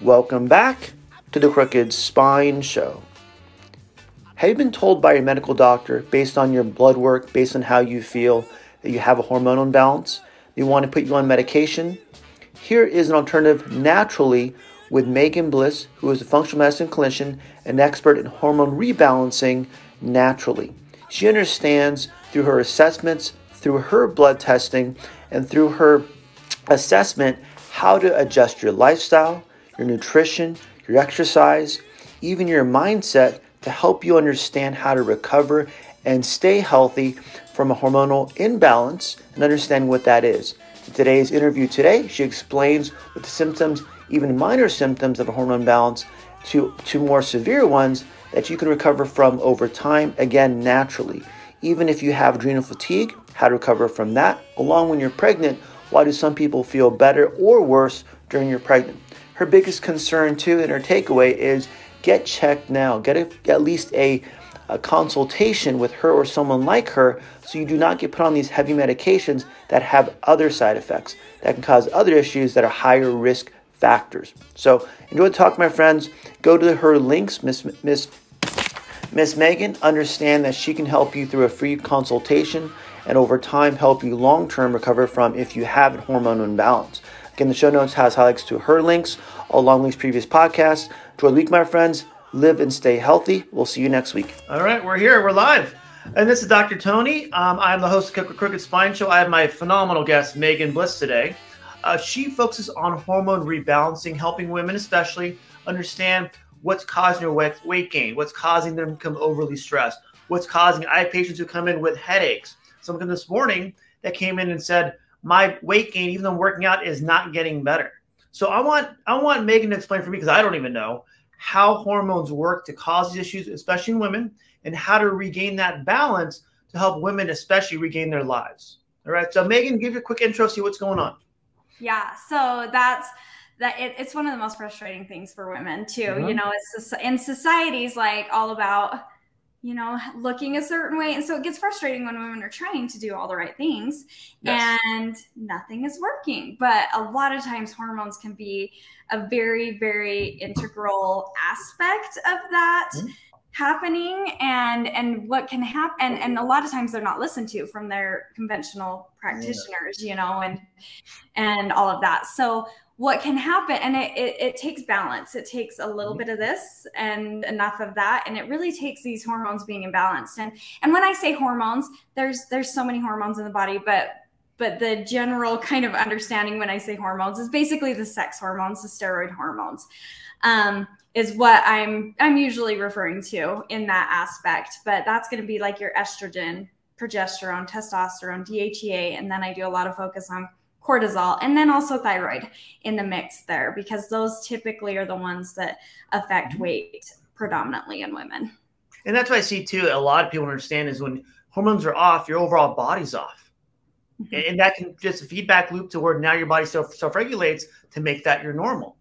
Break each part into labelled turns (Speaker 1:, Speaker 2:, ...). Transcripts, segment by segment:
Speaker 1: Welcome back to the Crooked Spine Show. Have you been told by your medical doctor, based on your blood work, based on how you feel, that you have a hormonal imbalance? They want to put you on medication? Here is an alternative naturally with Megan Bliss, who is a functional medicine clinician and expert in hormone rebalancing naturally. She understands through her assessments, through her blood testing, and through her assessment how to adjust your lifestyle, your nutrition, your exercise, even your mindset to help you understand how to recover and stay healthy from a hormonal imbalance and understand what that is. In today's interview today, she explains what the symptoms, even minor symptoms of a hormone imbalance, to, to more severe ones that you can recover from over time, again, naturally. Even if you have adrenal fatigue, how to recover from that. Along when you're pregnant, why do some people feel better or worse during you're pregnant? Her biggest concern, too, and her takeaway is get checked now. Get a, at least a, a consultation with her or someone like her so you do not get put on these heavy medications that have other side effects that can cause other issues that are higher risk factors. So enjoy the talk, my friends. Go to her links, Miss Miss Miss Megan. Understand that she can help you through a free consultation and over time help you long term recover from if you have a hormone imbalance. Again, the show notes has highlights to her links along with previous podcasts. Enjoy the week, my friends. Live and stay healthy. We'll see you next week.
Speaker 2: All right, we're here. We're live. And this is Dr. Tony. Um, I'm the host of the Crooked Spine Show. I have my phenomenal guest, Megan Bliss, today. Uh, she focuses on hormone rebalancing, helping women especially understand what's causing their weight, weight gain, what's causing them to become overly stressed, what's causing. I have patients who come in with headaches. Someone this morning that came in and said, "My weight gain, even though I'm working out, is not getting better." So I want I want Megan to explain for me because I don't even know how hormones work to cause these issues, especially in women, and how to regain that balance to help women, especially, regain their lives. All right. So Megan, give you a quick intro, see what's going on.
Speaker 3: Yeah. So that's that it, it's one of the most frustrating things for women too. Mm-hmm. You know, it's in society's like all about you know looking a certain way and so it gets frustrating when women are trying to do all the right things yes. and nothing is working but a lot of times hormones can be a very very integral aspect of that mm-hmm. happening and and what can happen and, and a lot of times they're not listened to from their conventional practitioners yeah. you know and and all of that so what can happen and it, it, it, takes balance. It takes a little mm-hmm. bit of this and enough of that and it really takes these hormones being imbalanced. And and when i say hormones there's there's so many hormones in the body but but the general kind of understanding when i say hormones is basically the sex hormones the steroid hormones um, is what i'm i'm usually referring to in that aspect. But that's going to be like your estrogen progesterone testosterone dhea and then i do a lot of focus on cortisol and then also thyroid in the mix there because those typically are the ones that affect mm-hmm. weight predominantly in women.
Speaker 2: And that's what I see too. A lot of people understand is when hormones are off, your overall body's off. Mm-hmm. And that can just feedback loop to where now your body self self regulates to make that your normal.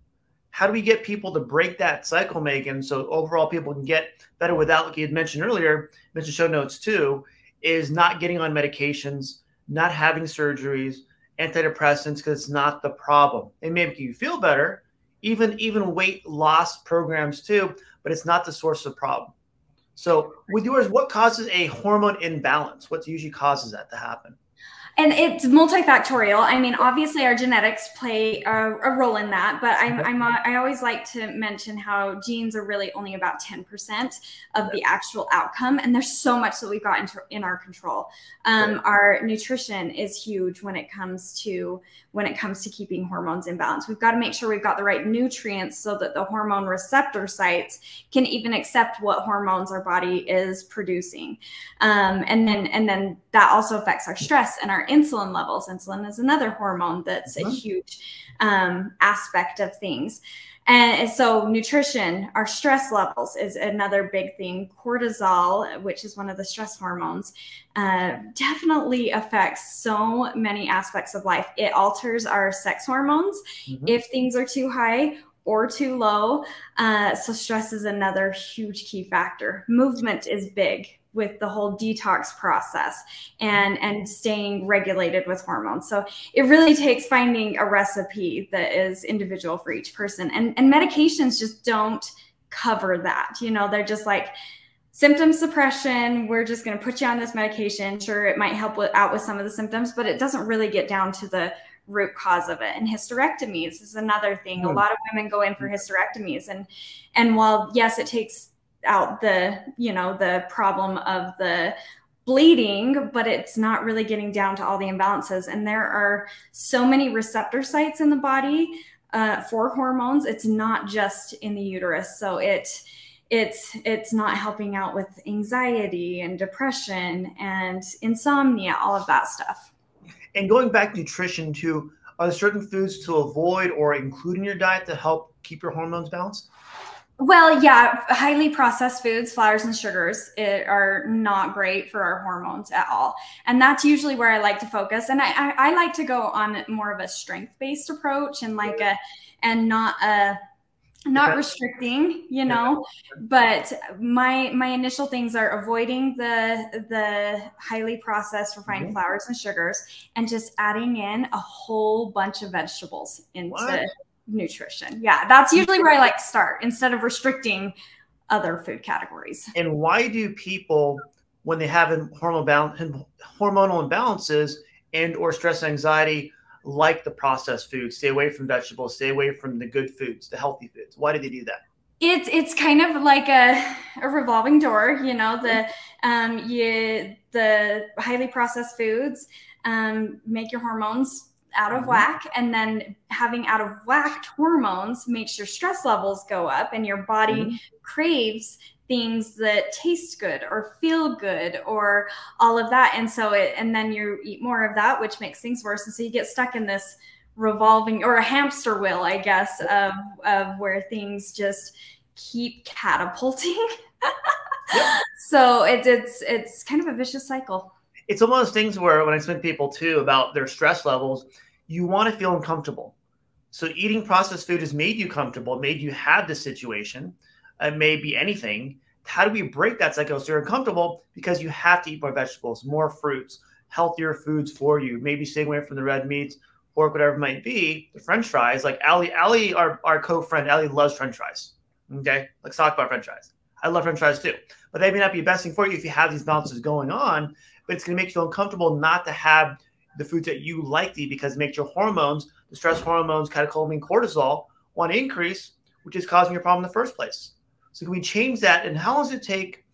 Speaker 2: How do we get people to break that cycle, Megan? So overall people can get better without, like you had mentioned earlier, mentioned show notes too, is not getting on medications, not having surgeries, antidepressants because it's not the problem. It may make you feel better, even even weight loss programs too, but it's not the source of the problem. So with yours, what causes a hormone imbalance? What usually causes that to happen?
Speaker 3: And it's multifactorial. I mean, obviously, our genetics play a, a role in that, but I'm, I'm i always like to mention how genes are really only about 10% of the actual outcome, and there's so much that we've got into, in our control. Um, our nutrition is huge when it comes to when it comes to keeping hormones in balance. We've got to make sure we've got the right nutrients so that the hormone receptor sites can even accept what hormones our body is producing, um, and then and then that also affects our stress and our insulin levels. Insulin is another hormone that's mm-hmm. a huge um, aspect of things. And so, nutrition, our stress levels is another big thing. Cortisol, which is one of the stress hormones, uh, definitely affects so many aspects of life. It alters our sex hormones mm-hmm. if things are too high or too low. Uh, so, stress is another huge key factor. Movement is big with the whole detox process and and staying regulated with hormones. So it really takes finding a recipe that is individual for each person. And and medications just don't cover that. You know they're just like symptom suppression we're just going to put you on this medication. Sure it might help with, out with some of the symptoms but it doesn't really get down to the root cause of it. And hysterectomies is another thing. A hmm. lot of women go in for hysterectomies. And and while yes it takes out the you know the problem of the bleeding but it's not really getting down to all the imbalances. And there are so many receptor sites in the body uh, for hormones. It's not just in the uterus. So it it's it's not helping out with anxiety and depression and insomnia all of that stuff.
Speaker 2: And going back nutrition to are there certain foods to avoid or include in your diet to help keep your hormones balanced
Speaker 3: well, yeah, highly processed foods, flours and sugars are not great for our hormones at all. And that's usually where I like to focus. And I, I, I like to go on more of a strength based approach and like a, and not a, not restricting you know but my my initial things are avoiding the the highly processed refined mm-hmm. flours and sugars and just adding in a whole bunch of vegetables into what? Nutrition. Yeah, that's usually where I like start instead of restricting other food categories.
Speaker 2: And why do people, when they have hormonal hormonal imbalances and or stress anxiety, like the processed foods, stay away from vegetables, stay away from the good foods, the healthy foods? Why do they do that?
Speaker 3: It's it's kind of like a, a revolving door, you know. The um you the highly processed foods um, make your hormones out of mm-hmm. whack and then having out of whack hormones makes your stress levels go up and your body mm-hmm. craves things that taste good or feel good or all of that. And so it and then you eat more of that which makes things worse. And so you get stuck in this revolving or a hamster wheel i guess of of where things just keep catapulting. So it, it's it's kind of a vicious cycle.
Speaker 2: It's almost things where when I speak to people too about their stress levels, you want to feel uncomfortable. So eating processed food has made you comfortable, made you have this situation. Uh, it may be anything. How do we break that cycle so you're uncomfortable? Because you have to eat more vegetables, more fruits, healthier foods for you. Maybe staying away from the red meats, pork, whatever it might be. The French fries, like Ali, Ali, our, our co-friend, Ali loves French fries. Okay, let's talk about French fries. I love French fries too, but they may not be the best thing for you if you have these balances going on. But it's going to make you uncomfortable not to have the foods that you like to eat because it makes your hormones, the stress hormones, catecholamine, cortisol, want to increase, which is causing your problem in the first place. So can we change that? And how long does it take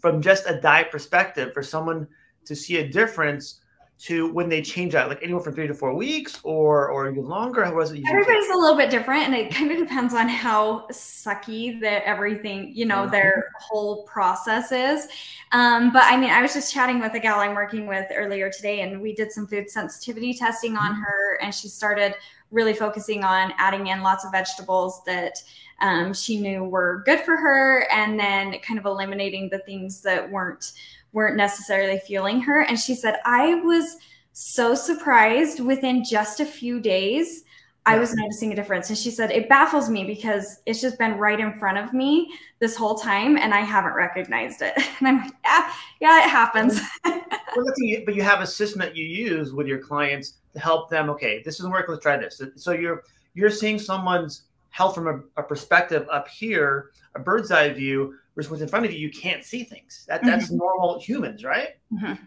Speaker 2: from just a diet perspective for someone to see a difference to when they change that, like anywhere from three to four weeks or or even longer? How was it?
Speaker 3: Everybody's a little bit different, and it kind of depends on how sucky that everything, you know, mm-hmm. their whole process is. Um, but I mean, I was just chatting with a gal I'm working with earlier today, and we did some food sensitivity testing on mm-hmm. her, and she started really focusing on adding in lots of vegetables that um, she knew were good for her, and then kind of eliminating the things that weren't weren't necessarily fueling her. And she said, I was so surprised within just a few days. I was noticing a difference. And she said, It baffles me because it's just been right in front of me this whole time and I haven't recognized it. And I'm like, Yeah, yeah, it happens.
Speaker 2: well, but you have a system that you use with your clients to help them. Okay, this isn't working. Let's try this. So you're you're seeing someone's health from a, a perspective up here, a bird's eye view, Whereas what's in front of you, you can't see things. That that's mm-hmm. normal humans, right?
Speaker 3: Mm-hmm.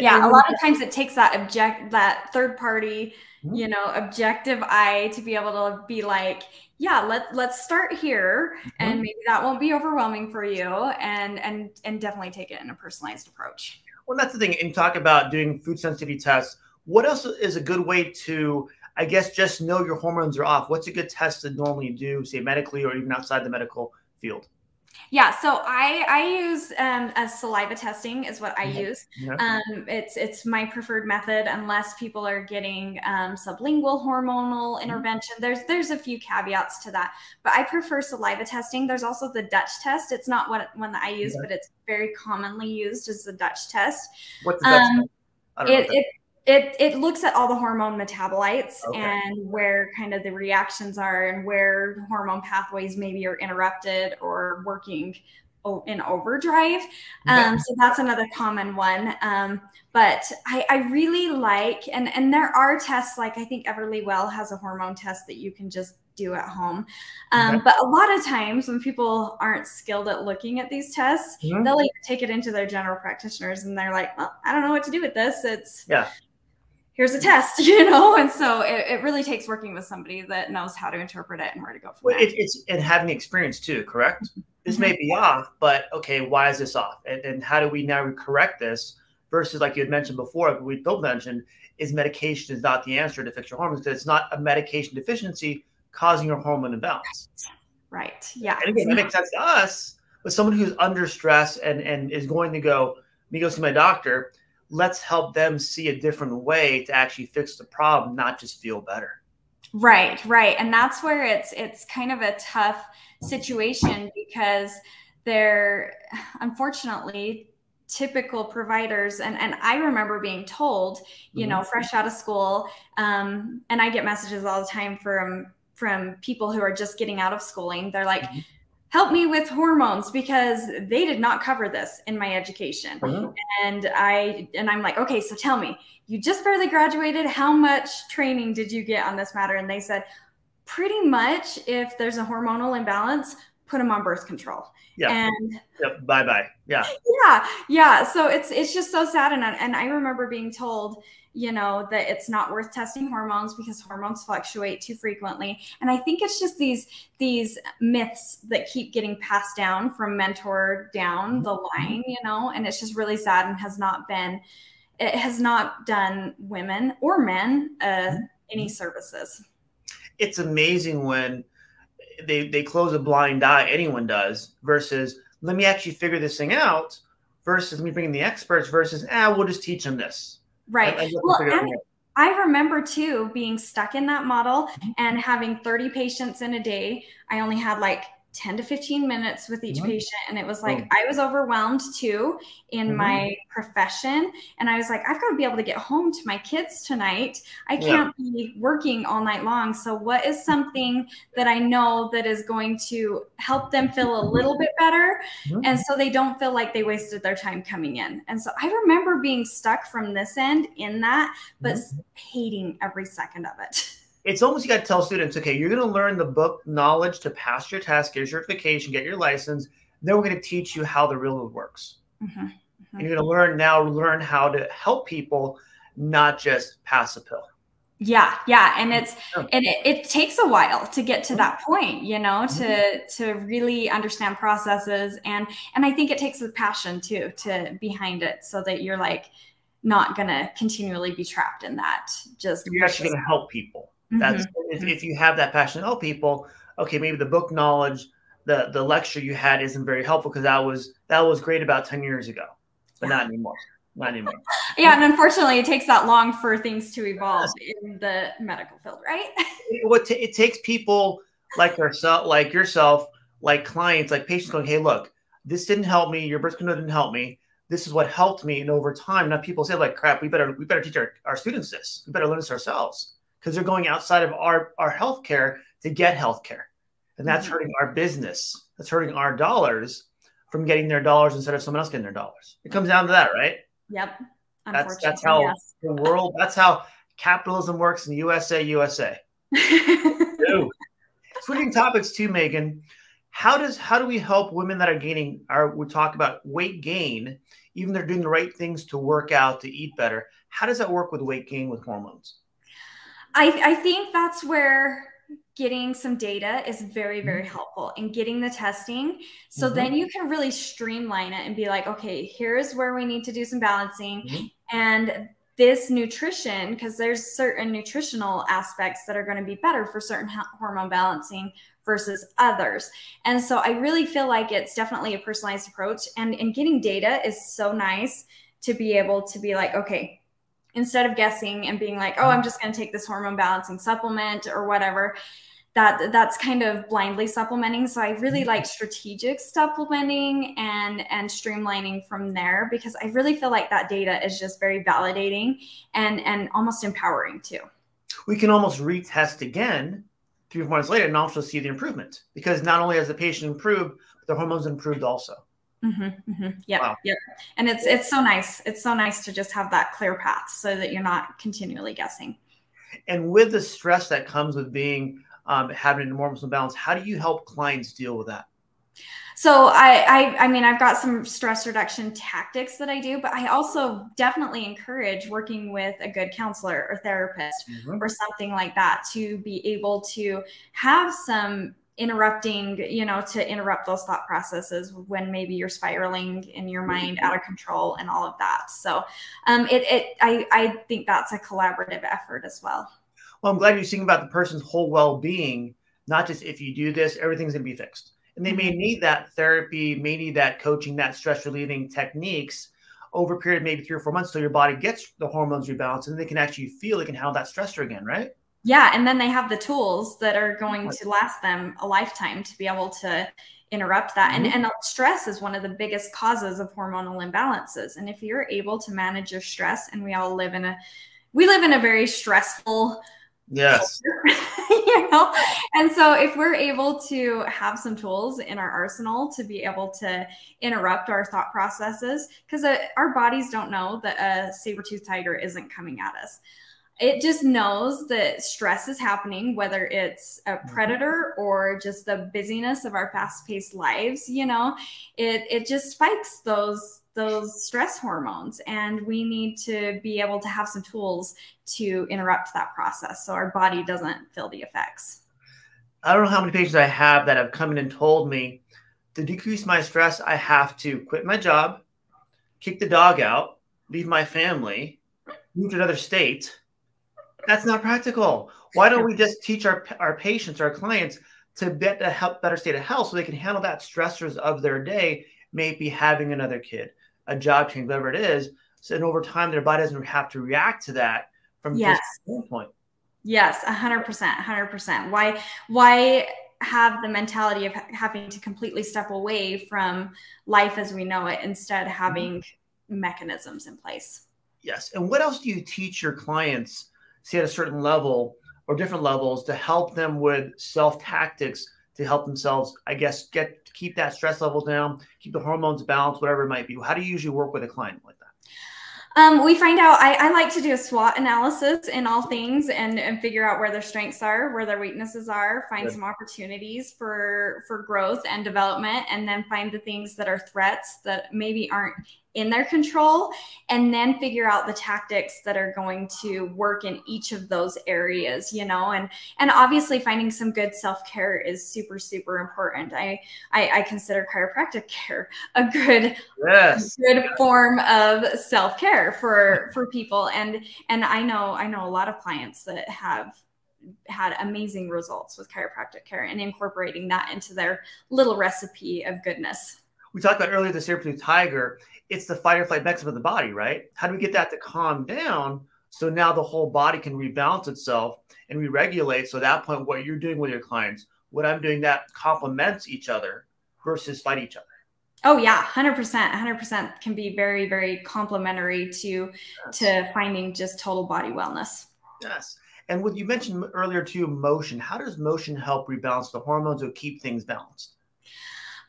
Speaker 3: Yeah, and, a lot of times it takes that object, that third party, mm-hmm. you know, objective eye to be able to be like, yeah, let's let's start here, and mm-hmm. maybe that won't be overwhelming for you, and and and definitely take it in a personalized approach.
Speaker 2: Well, that's the thing. And talk about doing food sensitivity tests. What else is a good way to I guess just know your hormones are off. What's a good test to normally do, say medically or even outside the medical field?
Speaker 3: Yeah, so I I use um, a saliva testing is what I mm-hmm. use. Yeah. Um, it's it's my preferred method unless people are getting um, sublingual hormonal mm-hmm. intervention. There's there's a few caveats to that, but I prefer saliva testing. There's also the Dutch test. It's not what one that I use, yeah. but it's very commonly used as the Dutch test. What's the Dutch um, test? It, it, it it looks at all the hormone metabolites okay. and where kind of the reactions are and where hormone pathways maybe are interrupted or working in overdrive. Um, so that's another common one. Um, but I, I, really like, and, and there are tests like I think Everlywell has a hormone test that you can just do at home. Um, okay. But a lot of times when people aren't skilled at looking at these tests, mm-hmm. they'll even take it into their general practitioners and they're like, well, I don't know what to do with this. It's,
Speaker 2: yeah
Speaker 3: here's a test, you know? And so it, it, really takes working with somebody that knows how to interpret it and where to go from
Speaker 2: well,
Speaker 3: it,
Speaker 2: it's and having experience too, correct? Mm-hmm. This may be off, but okay, why is this off? And, and how do we now correct this? Versus, like you had mentioned before, we both mentioned, is medication is not the answer to fix your hormones because it's not a medication deficiency causing your hormone imbalance.
Speaker 3: Right. Yeah.
Speaker 2: And again, that makes sense to us, but someone who's under stress and and is going to go, me go see my doctor let's help them see a different way to actually fix the problem, not just feel better.
Speaker 3: Right, right. And that's where it's it's kind of a tough situation because they're unfortunately typical providers and and I remember being told, you know, mm-hmm. fresh out of school, um, and I get messages all the time from from people who are just getting out of schooling. They're like, mm-hmm help me with hormones because they did not cover this in my education. Mm-hmm. and i and i'm like okay so tell me you just barely graduated. How much training did you get on this matter? And they said pretty much if there's a hormonal imbalance put them on birth control.
Speaker 2: Yeah. And yep. bye bye yeah.
Speaker 3: Yeah yeah. So it's it's just so sad. And, and i remember being told you know that it's not worth testing hormones because hormones fluctuate too frequently. And i think it's just these these myths that keep getting passed down from mentor down the mm-hmm. line you know? And it's just really sad and has not been it has not done women or men uh, mm-hmm. any services.
Speaker 2: It's amazing when they they close a blind eye anyone does versus let me actually figure this thing out versus let me bringing the experts versus ah we'll just teach them this
Speaker 3: Right. I, I well, I remember too being stuck in that model mm-hmm. and having 30 patients in a day. I only had like 10 to 15 minutes with each mm-hmm. patient. And it was like, mm-hmm. I was overwhelmed too in mm-hmm. my profession. And I was like, I've got to be able to get home to my kids tonight. I can't yeah. be working all night long. So, what is something that I know that is going to help them feel a little bit better? Mm-hmm. And so they don't feel like they wasted their time coming in. And so I remember being stuck from this end in that, but mm-hmm. hating every second of it.
Speaker 2: It's almost you got to tell students, okay, you're going to learn the book knowledge to pass your test, get your certification, get your license. Then we're going to teach you how the real world works. Mm-hmm. Mm-hmm. And you're going to learn now, learn how to help people, not just pass a pill.
Speaker 3: Yeah, yeah, and it's and it, it takes a while to get to that point, you know, to mm-hmm. to really understand processes and and I think it takes the passion too to behind it, so that you're like not gonna continually be trapped in that. Just
Speaker 2: you're actually gonna help people. That's mm-hmm. if, mm-hmm. if you have that passion to help people, okay, maybe the book knowledge, the the lecture you had isn't very helpful because that was that was great about 10 years ago, but not anymore. Not anymore.
Speaker 3: yeah, and unfortunately, it takes that long for things to evolve in the medical field, right?
Speaker 2: what t- it takes people like yourself, like yourself, like clients, like patients going, "Hey, look, this didn't help me. Your birth control didn't help me. This is what helped me." And over time, now people say, "Like crap, we better we better teach our, our students this. We better learn this ourselves." Because they're going outside of our, our healthcare to get healthcare. And that's mm-hmm. hurting our business. That's hurting our dollars from getting their dollars instead of someone else getting their dollars. It comes down to that, right?
Speaker 3: Yep.
Speaker 2: That's that's how yes. the world, that's how capitalism works in the USA, USA. Switching topics too, Megan. How does how do we help women that are gaining our we talk about weight gain, even they're doing the right things to work out, to eat better. How does that work with weight gain with hormones?
Speaker 3: I, I think that's where getting some data is very very mm-hmm. helpful in getting the testing so mm-hmm. then you can really streamline it and be like okay here's where we need to do some balancing mm-hmm. and this nutrition because there's certain nutritional aspects that are going to be better for certain hormone balancing versus others and so i really feel like it's definitely a personalized approach and and getting data is so nice to be able to be like okay instead of guessing and being like, oh, I'm just going to take this hormone balancing supplement or whatever. That that's kind of blindly supplementing. So I really like strategic supplementing and and streamlining from there because I really feel like that data is just very validating and and almost empowering too.
Speaker 2: We can almost retest again three months later and also see the improvement because not only has the patient improved, but the hormones improved also.
Speaker 3: Mm-hmm, mm-hmm. Yeah, wow. yeah, and it's it's so nice. It's so nice to just have that clear path, so that you're not continually guessing.
Speaker 2: And with the stress that comes with being um, having an enormous imbalance, how do you help clients deal with that?
Speaker 3: So I, I, I mean, I've got some stress reduction tactics that I do, but I also definitely encourage working with a good counselor or therapist mm-hmm. or something like that to be able to have some interrupting, you know, to interrupt those thought processes when maybe you're spiraling in your mind out of control and all of that. So um, it, it I, I think that's a collaborative effort as well.
Speaker 2: Well, I'm glad you're thinking about the person's whole well-being, not just if you do this, everything's gonna be fixed. And they may mm-hmm. need that therapy, may need that coaching, that stress relieving techniques over a period maybe three or four months so your body gets the hormones rebalanced and they can actually feel they can handle that stressor again, right?
Speaker 3: Yeah and then they have the tools that are going to last them a lifetime to be able to interrupt that. Mm-hmm. and and stress is one of the biggest causes of hormonal imbalances. And if you're able to manage your stress and we all live in a we live in a very stressful
Speaker 2: yes.
Speaker 3: you know? And so if we're able to have some tools in our arsenal to be able to interrupt our thought processes because uh, our bodies don't know that a saber-tooth tiger isn't coming at us it just knows that stress is happening, whether it's a mm-hmm. predator or just the busyness of our fast-paced lives. You know, it it just spikes those those stress hormones, and we need to be able to have some tools to interrupt that process so our body doesn't feel the effects.
Speaker 2: I don't know how many patients I have that have come in and told me to decrease my stress, I have to quit my job, kick the dog out, leave my family, move to another state that's not practical. Why don't we just teach our our patients, our clients, to get a help better state of health so they can handle that stressors of their day, maybe having another kid, a job change, whatever it is. So and over time, their body doesn't have to react to that from yes. this standpoint.
Speaker 3: Yes, hundred percent, hundred percent. Why? Why? have the mentality of having to completely step away from life as we know it instead mm-hmm. having mm-hmm. mechanisms in place
Speaker 2: yes and what else do you teach your clients see at a certain level or different levels to help them with self tactics to help themselves, I guess, get keep that stress level down, keep the hormones balanced, whatever it might be. How do you usually work with a client like that?
Speaker 3: Um, we find out, I, I, like to do a SWOT analysis in all things and, and figure out where their strengths are, where their weaknesses are, find Good. some opportunities for, for growth and development, and then find the things that are threats that maybe aren't in their control and then figure out the tactics that are going to work in each of those areas you know? And and obviously finding some good self-care is super super important. I i, I consider chiropractic care a good yes. good form of self-care for for people. And and i know i know a lot of clients that have had amazing results with chiropractic care and incorporating that into their little recipe of goodness
Speaker 2: we talked about earlier the saber tiger it's the fight or flight mechanism of the body, right? How do we get that to calm down so now the whole body can rebalance itself and re-regulate? So at that point, what you're doing with your clients, what I'm doing that complements each other versus fight each other.
Speaker 3: Oh yeah, hundred percent, hundred percent can be very, very complementary to yes. to finding just total body wellness.
Speaker 2: Yes, and what you mentioned earlier too, motion. How does motion help rebalance the hormones or keep things balanced?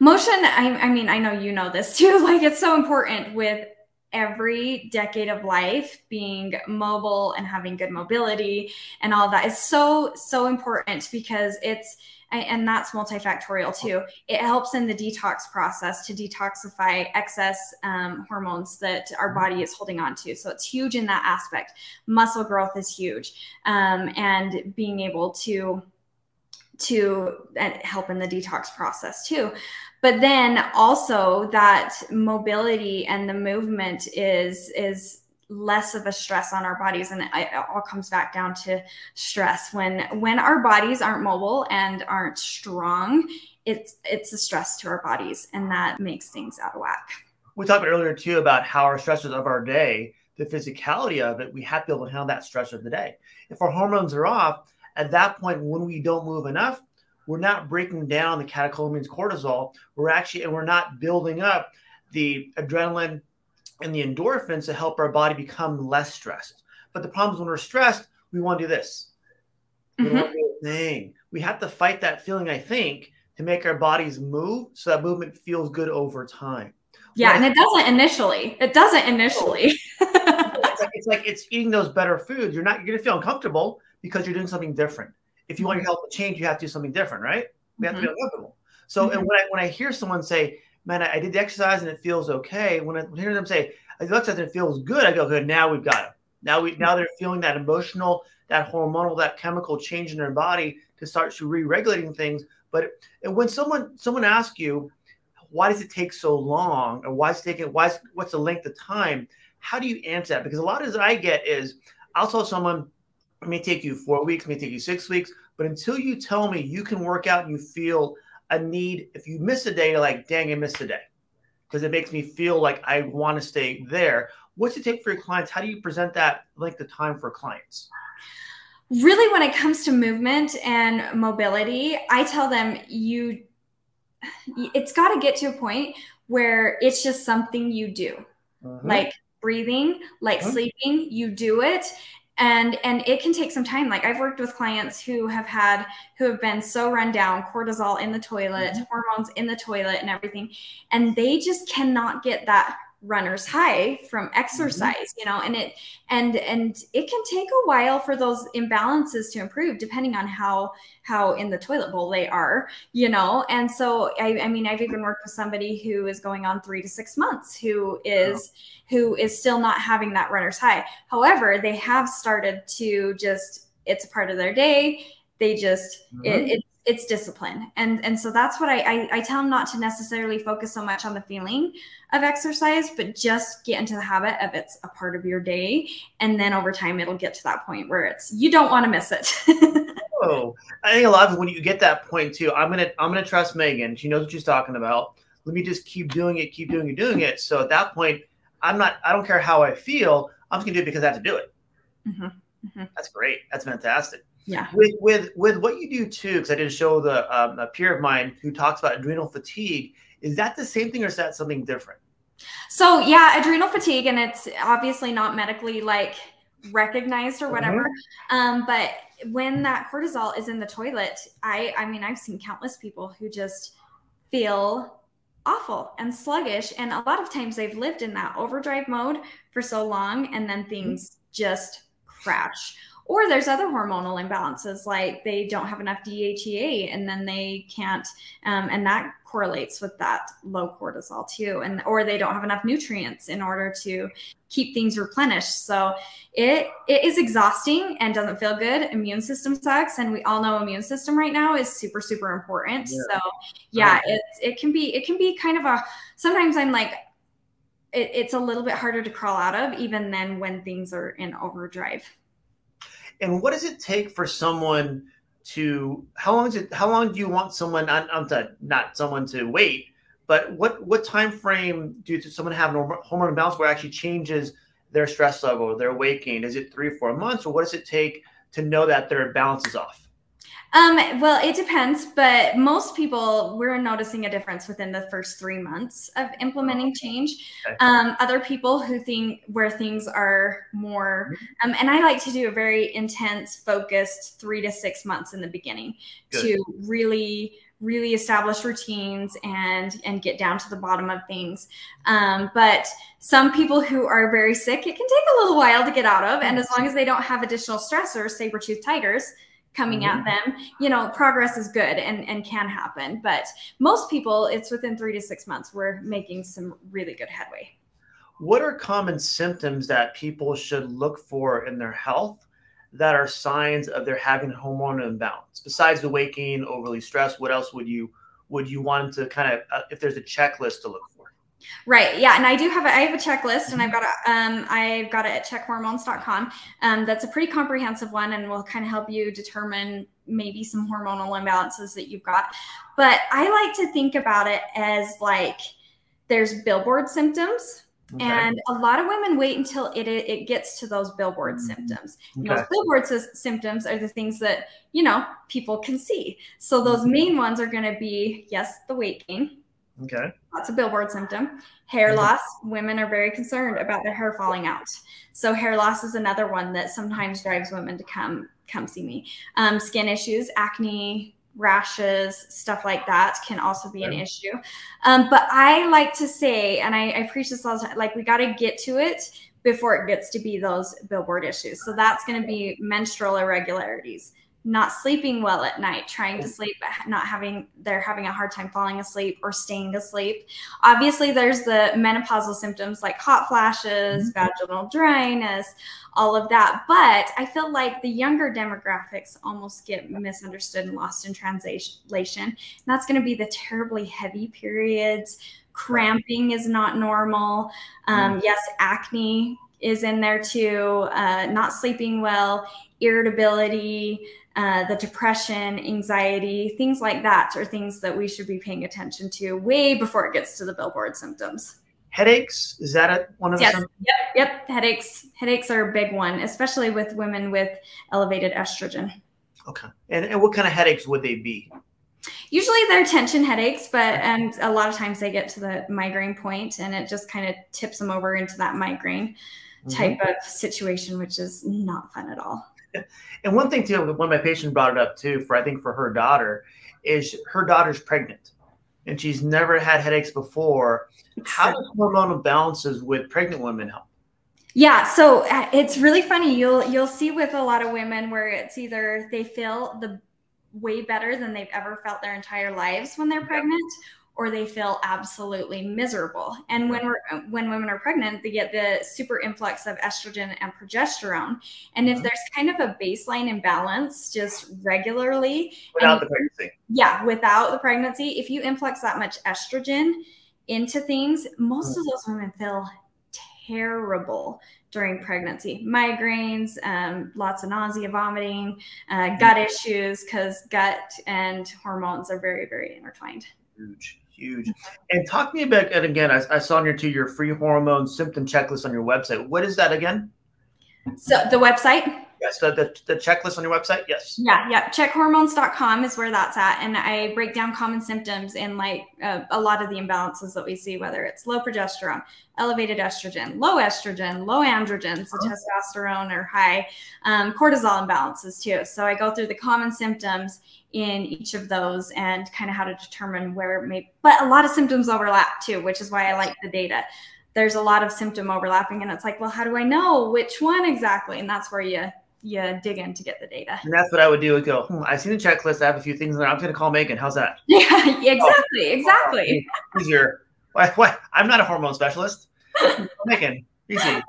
Speaker 3: Motion I, I mean i know you know this too like it's so important with every decade of life being mobile and having good mobility and all that. Is so so important because it's and that's multifactorial too. It helps in the detox process to detoxify excess um, hormones that our body is holding on to. So it's huge in that aspect. Muscle growth is huge um, and being able to to help in the detox process too but then also that mobility and the movement is is less of a stress on our bodies. And it all comes back down to stress. When when our bodies aren't mobile and aren't strong it's it's a stress to our bodies and that makes things out of whack.
Speaker 2: We talked earlier too about how our stressors of our day the physicality of it we have to be able to handle that stress of the day. If our hormones are off at that point when we don't move enough we're not breaking down the catecholamines cortisol. We're actually, and we're not building up the adrenaline and the endorphins to help our body become less stressed. But the problem is when we're stressed, we want to do this. We mm-hmm. want to do a thing. We have to fight that feeling, I think, to make our bodies move so that movement feels good over time.
Speaker 3: Yeah, right. and it doesn't initially. It doesn't initially.
Speaker 2: it's, like, it's like it's eating those better foods. You're not you're gonna feel uncomfortable because you're doing something different. If you want your health to change, you have to do something different, right? We have mm-hmm. to be mm-hmm. uncomfortable. So, mm-hmm. and when I when I hear someone say, "Man, I, I, did the exercise and it feels okay," when I hear them say, "I did the exercise and it feels good," I go, "Good, now we've got it. Now we now they're feeling that emotional, that hormonal, that chemical change in their body to start to re-regulating things." But when someone someone asks you, why does it take so long or why is it taking why is, what's the length of time how do you answer that because a lot of i get is i'll tell someone it may take you four weeks may take you six weeks but until you tell me you can work out and you feel a need if you miss a day you're like dang i missed a day because it makes me feel like i want to stay there what's it take for your clients how do you present that length of time for clients
Speaker 3: really when it comes to movement and mobility i tell them you it's got to get to a point where it's just something you do mm-hmm. like breathing like mm-hmm. sleeping you do it and and it can take some time like i've worked with clients who have had who have been so run down cortisol in the toilet mm-hmm. hormones in the toilet and everything and they just cannot get that runner's high from mm-hmm. exercise mm-hmm. you know and it and and it can take a while for those imbalances to improve depending on how how in the toilet bowl they are you know and so i, I mean i've even worked with somebody who is going on three to six months who is who is still not having that runner's high however they have started to just it's a part of their day they just mm-hmm. it, it it's discipline. And and so that's what I, I, I tell them not to necessarily focus so much on the feeling of exercise but just get into the habit of it's a part of your day. And then over time it'll get to that point where it's you don't want to miss it.
Speaker 2: Oh i think a lot of when you get that point too i'm gonna i'm gonna trust megan. She knows what she's talking about. Let me just keep doing it keep doing it doing it. So at that point i'm not i don't care how i feel i'm just gonna do it because i have to do it. Mm-hmm. Mm-hmm. that's great. That's fantastic
Speaker 3: yeah.
Speaker 2: With with with what you do too, because I did show the um, a peer of mine who talks about adrenal fatigue. Is that the same thing, or is that something different?
Speaker 3: So yeah, adrenal fatigue, and it's obviously not medically like recognized or whatever. Mm-hmm. Um, but when that cortisol is in the toilet, I I mean I've seen countless people who just feel awful and sluggish, and a lot of times they've lived in that overdrive mode for so long, and then things mm-hmm. just crash or there's other hormonal imbalances, like they don't have enough DHEA and then they can't, um, and that correlates with that low cortisol too. And or they don't have enough nutrients in order to keep things replenished. So it it is exhausting and doesn't feel good. Immune system sucks, and we all know immune system right now is super super important. Yeah. So yeah, right. it it can be it can be kind of a sometimes I'm like it, it's a little bit harder to crawl out of even then when things are in overdrive.
Speaker 2: And what does it take for someone to how long is it how long do you want someone not, not, someone to wait but what what time frame do someone have an hormone imbalance where it actually changes their stress level their weight gain is it three four months or what does it take to know that their balance is off
Speaker 3: um, well, it depends, but most people we're noticing a difference within the first three months of implementing change. Okay. Um, other people who think where things are more, mm-hmm. um, and I like to do a very intense, focused three to six months in the beginning Good. to really really establish routines and and get down to the bottom of things um, but some people who are very sick it can take a little while to get out of and as long as they don't have additional stressors saber-tooth tigers coming mm-hmm. at them. You know progress is good and and can happen but most people it's within three to six months we're making some really good headway.
Speaker 2: What are common symptoms that people should look for in their health that are signs of their having hormonal imbalance? Besides the waking overly stressed what else would you would you want to kind of uh, if there's a checklist to look for
Speaker 3: Right. Yeah. And I do have a, I have a checklist and I've got a, um, I've got it at checkhormones.com. Um, that's a pretty comprehensive one and will kind of help you determine maybe some hormonal imbalances that you've got. But I like to think about it as like there's billboard symptoms. Okay. And a lot of women wait until it it gets to those billboard mm-hmm. symptoms. Okay. Those billboard symptoms are the things that you know people can see. So those mm-hmm. main ones are going to be yes, the weight gain,
Speaker 2: Okay.
Speaker 3: That's a billboard symptom. Hair loss. Women are very concerned about their hair falling out. So hair loss is another one that sometimes drives women to come come see me. Um, skin issues, acne, rashes, stuff like that can also be an issue. Um, but I like to say, and I, I preach this all the time, like we got to get to it before it gets to be those billboard issues. So that's going to be menstrual irregularities, not sleeping well at night, trying to sleep, not having, they're having a hard time falling asleep or staying asleep. Obviously, there's the menopausal symptoms like hot flashes, mm-hmm. vaginal dryness, all of that. But I feel like the younger demographics almost get misunderstood and lost in translation. And that's going to be the terribly heavy periods. Cramping is not normal. Um, mm. yes, acne is in there too. Uh, not sleeping well, irritability, uh, the depression, anxiety, things like that are things that we should be paying attention to way before it gets to the billboard symptoms.
Speaker 2: Headaches is that a, one of
Speaker 3: yes.
Speaker 2: them?
Speaker 3: Yep, yep. Headaches, headaches are a big one, especially with women with elevated estrogen.
Speaker 2: Okay, and, and what kind of headaches would they be?
Speaker 3: Usually they're tension headaches, but and a lot of times they get to the migraine point, and it just kind of tips them over into that migraine mm-hmm. type of situation, which is not fun at all.
Speaker 2: And one thing too, one of my patients brought it up too, for I think for her daughter, is her daughter's pregnant, and she's never had headaches before. How does hormonal balances with pregnant women help?
Speaker 3: Yeah, so uh, it's really funny. You'll you'll see with a lot of women where it's either they feel the way better than they've ever felt their entire lives when they're pregnant, or they feel absolutely miserable. And when we're when women are pregnant, they get the super influx of estrogen and progesterone. And if mm-hmm. there's kind of a baseline imbalance just regularly
Speaker 2: without the pregnancy.
Speaker 3: Yeah, without the pregnancy, if you influx that much estrogen into things, most of those women feel terrible during pregnancy migraines um, lots of nausea vomiting uh, gut issues because gut and hormones are very very intertwined
Speaker 2: huge huge. And talk to me about it again. I, I saw on your to your free hormone symptom checklist on your website. What is that again?
Speaker 3: So the website.
Speaker 2: Yes, the, the, the checklist on your website. Yes.
Speaker 3: Yeah, yeah. Checkhormones.com is where that's at, and I break down common symptoms in like uh, a lot of the imbalances that we see, whether it's low progesterone, elevated estrogen, low estrogen, low androgens, the oh. testosterone or high, um, cortisol imbalances too. So I go through the common symptoms in each of those and kind of how to determine where it may. But a lot of symptoms overlap too, which is why I like the data there's a lot of symptom overlapping and it's like well how do i know which one exactly and that's where you you dig in to get the data.
Speaker 2: And that's what I would do. Would go, hmm, I see the checklist. I have a few things in there. I'm going to call Megan. How's that?
Speaker 3: Yeah, exactly, oh, exactly.
Speaker 2: Easier. Why, why? I'm not a hormone specialist. Megan, easy.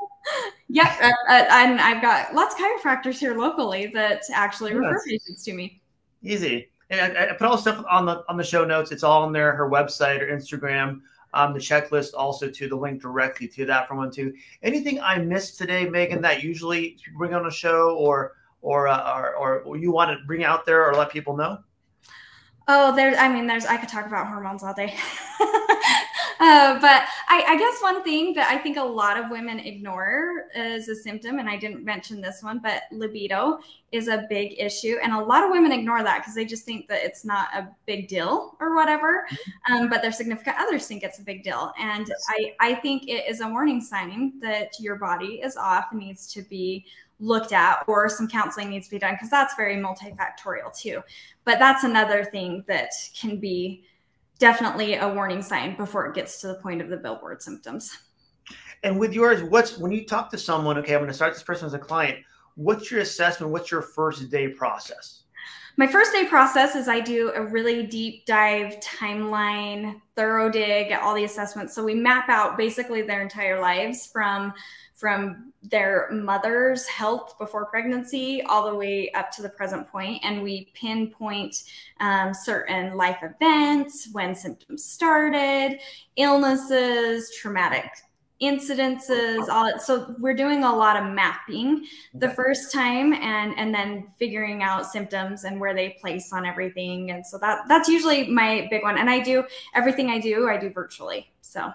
Speaker 3: Yeah, uh, uh, and I've got lots of chiropractors here locally that actually yes. refer patients to me.
Speaker 2: Easy. And I, I, put all the stuff on the on the show notes. It's all on there. Her website or Instagram um, the checklist also to the link directly to that from one too. Anything I missed today, Megan, that usually bring on a show or or, uh, or or you want to bring out there or let people know?
Speaker 3: Oh, there's. I mean, there's. I could talk about hormones all day. Uh, but I, I, guess one thing that I think a lot of women ignore is a symptom, and I didn't mention this one, but libido is a big issue. And a lot of women ignore that because they just think that it's not a big deal or whatever. Mm-hmm. Um, but their significant others think it's a big deal. And yes. I, I think it is a warning sign that your body is off and needs to be looked at or some counseling needs to be done because that's very multifactorial too. But that's another thing that can be definitely a warning sign before it gets to the point of the billboard symptoms.
Speaker 2: And with yours, what's when you talk to someone, okay, I'm going to start this person as a client, what's your assessment? What's your first day process?
Speaker 3: My first day process is I do a really deep dive timeline, thorough dig at all the assessments. So we map out basically their entire lives from from their mother's health before pregnancy all the way up to the present point and we pinpoint um, certain life events when symptoms started illnesses traumatic incidences all it. so we're doing a lot of mapping the first time and and then figuring out symptoms and where they place on everything. And so that that's usually my big one. And i do everything i do i do virtually. So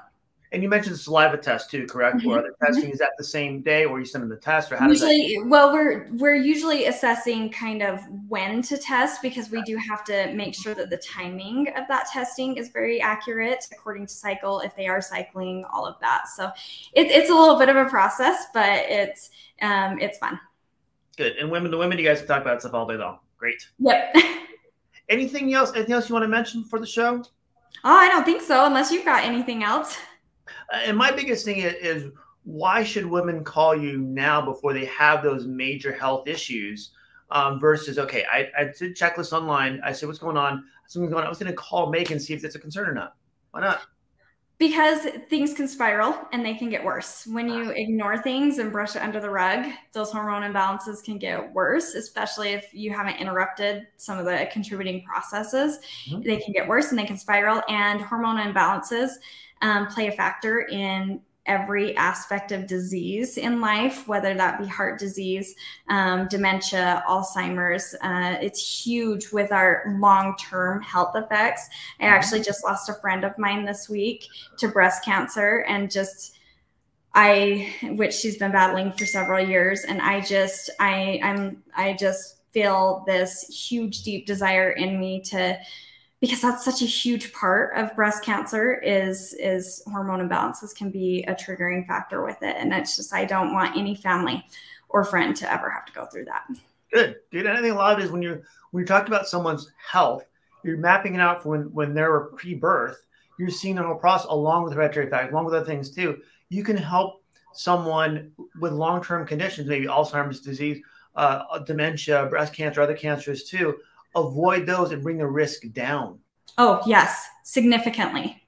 Speaker 2: and you mentioned the saliva test too, correct? Mm-hmm. Where the testing mm-hmm. is that the same day, or you send them the test, or how
Speaker 3: usually? That- Usually well, we're we're usually assessing kind of when to test because we do have to make sure that the timing of that testing is very accurate according to cycle, if they are cycling, all of that. So it's it's a little bit of a process, but it's um, it's fun.
Speaker 2: Good. And women, the women, you guys can talk about stuff all day long. Great.
Speaker 3: Yep.
Speaker 2: anything else? Anything else you want to mention for the show?
Speaker 3: Oh, I don't think so, unless you've got anything else.
Speaker 2: Uh, and my biggest thing is, is why should women call you now before they have those major health issues? Um, versus okay, I, I did checklist online. I said, what's going on? Something's going on. I was going to call Megan see if it's a concern or not. Why not?
Speaker 3: because things can spiral and they can get worse when you ignore things and brush it under the rug those hormone imbalances can get worse especially if you haven't interrupted some of the contributing processes mm-hmm. they can get worse and they can spiral and hormone imbalances um, play a factor in every aspect of disease in life, whether that be heart disease, um, dementia, Alzheimer's. Uh, it's huge with our long term health effects. I mm-hmm. actually just lost a friend of mine this week to breast cancer and just. I, which she's been battling for several years, and I just, I, I'm, I just feel this huge, deep desire in me to because that's such a huge part of breast cancer is is hormone imbalances can be a triggering factor with it. And it's just i don't want any family or friend to ever have to go through that.
Speaker 2: Good. Good and i think a lot of it is when you're when you're talking about someone's health you're mapping it out for when when they're pre-birth you're seeing the whole process along with hereditary factors along with other things too. You can help someone with long-term conditions maybe alzheimer's disease uh, dementia breast cancer other cancers too avoid those and bring the risk down.
Speaker 3: Oh, yes, significantly.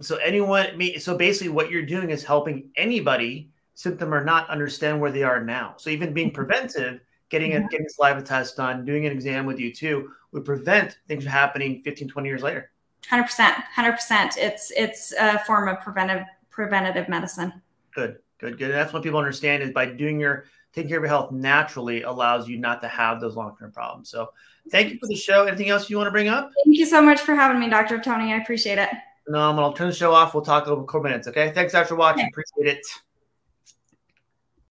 Speaker 2: So anyone so basically what you're doing is helping anybody symptom or not understand where they are now. So even being mm-hmm. preventive, getting a getting a saliva test done, doing an exam with you too would prevent things from happening 15 20 years later.
Speaker 3: 100%. 100%. It's it's a form of preventive preventative medicine.
Speaker 2: Good. Good. Good. And that's what people understand is by doing your taking care of your health naturally allows you not to have those long-term problems. So thank you for the show. Anything else you want to bring up?
Speaker 3: Thank you so much for having me, Dr. Tony. I appreciate it.
Speaker 2: No, I'm gonna turn the show off. We'll talk a little couple more minutes. Okay. Thanks, guys, for watching. Okay. Appreciate it.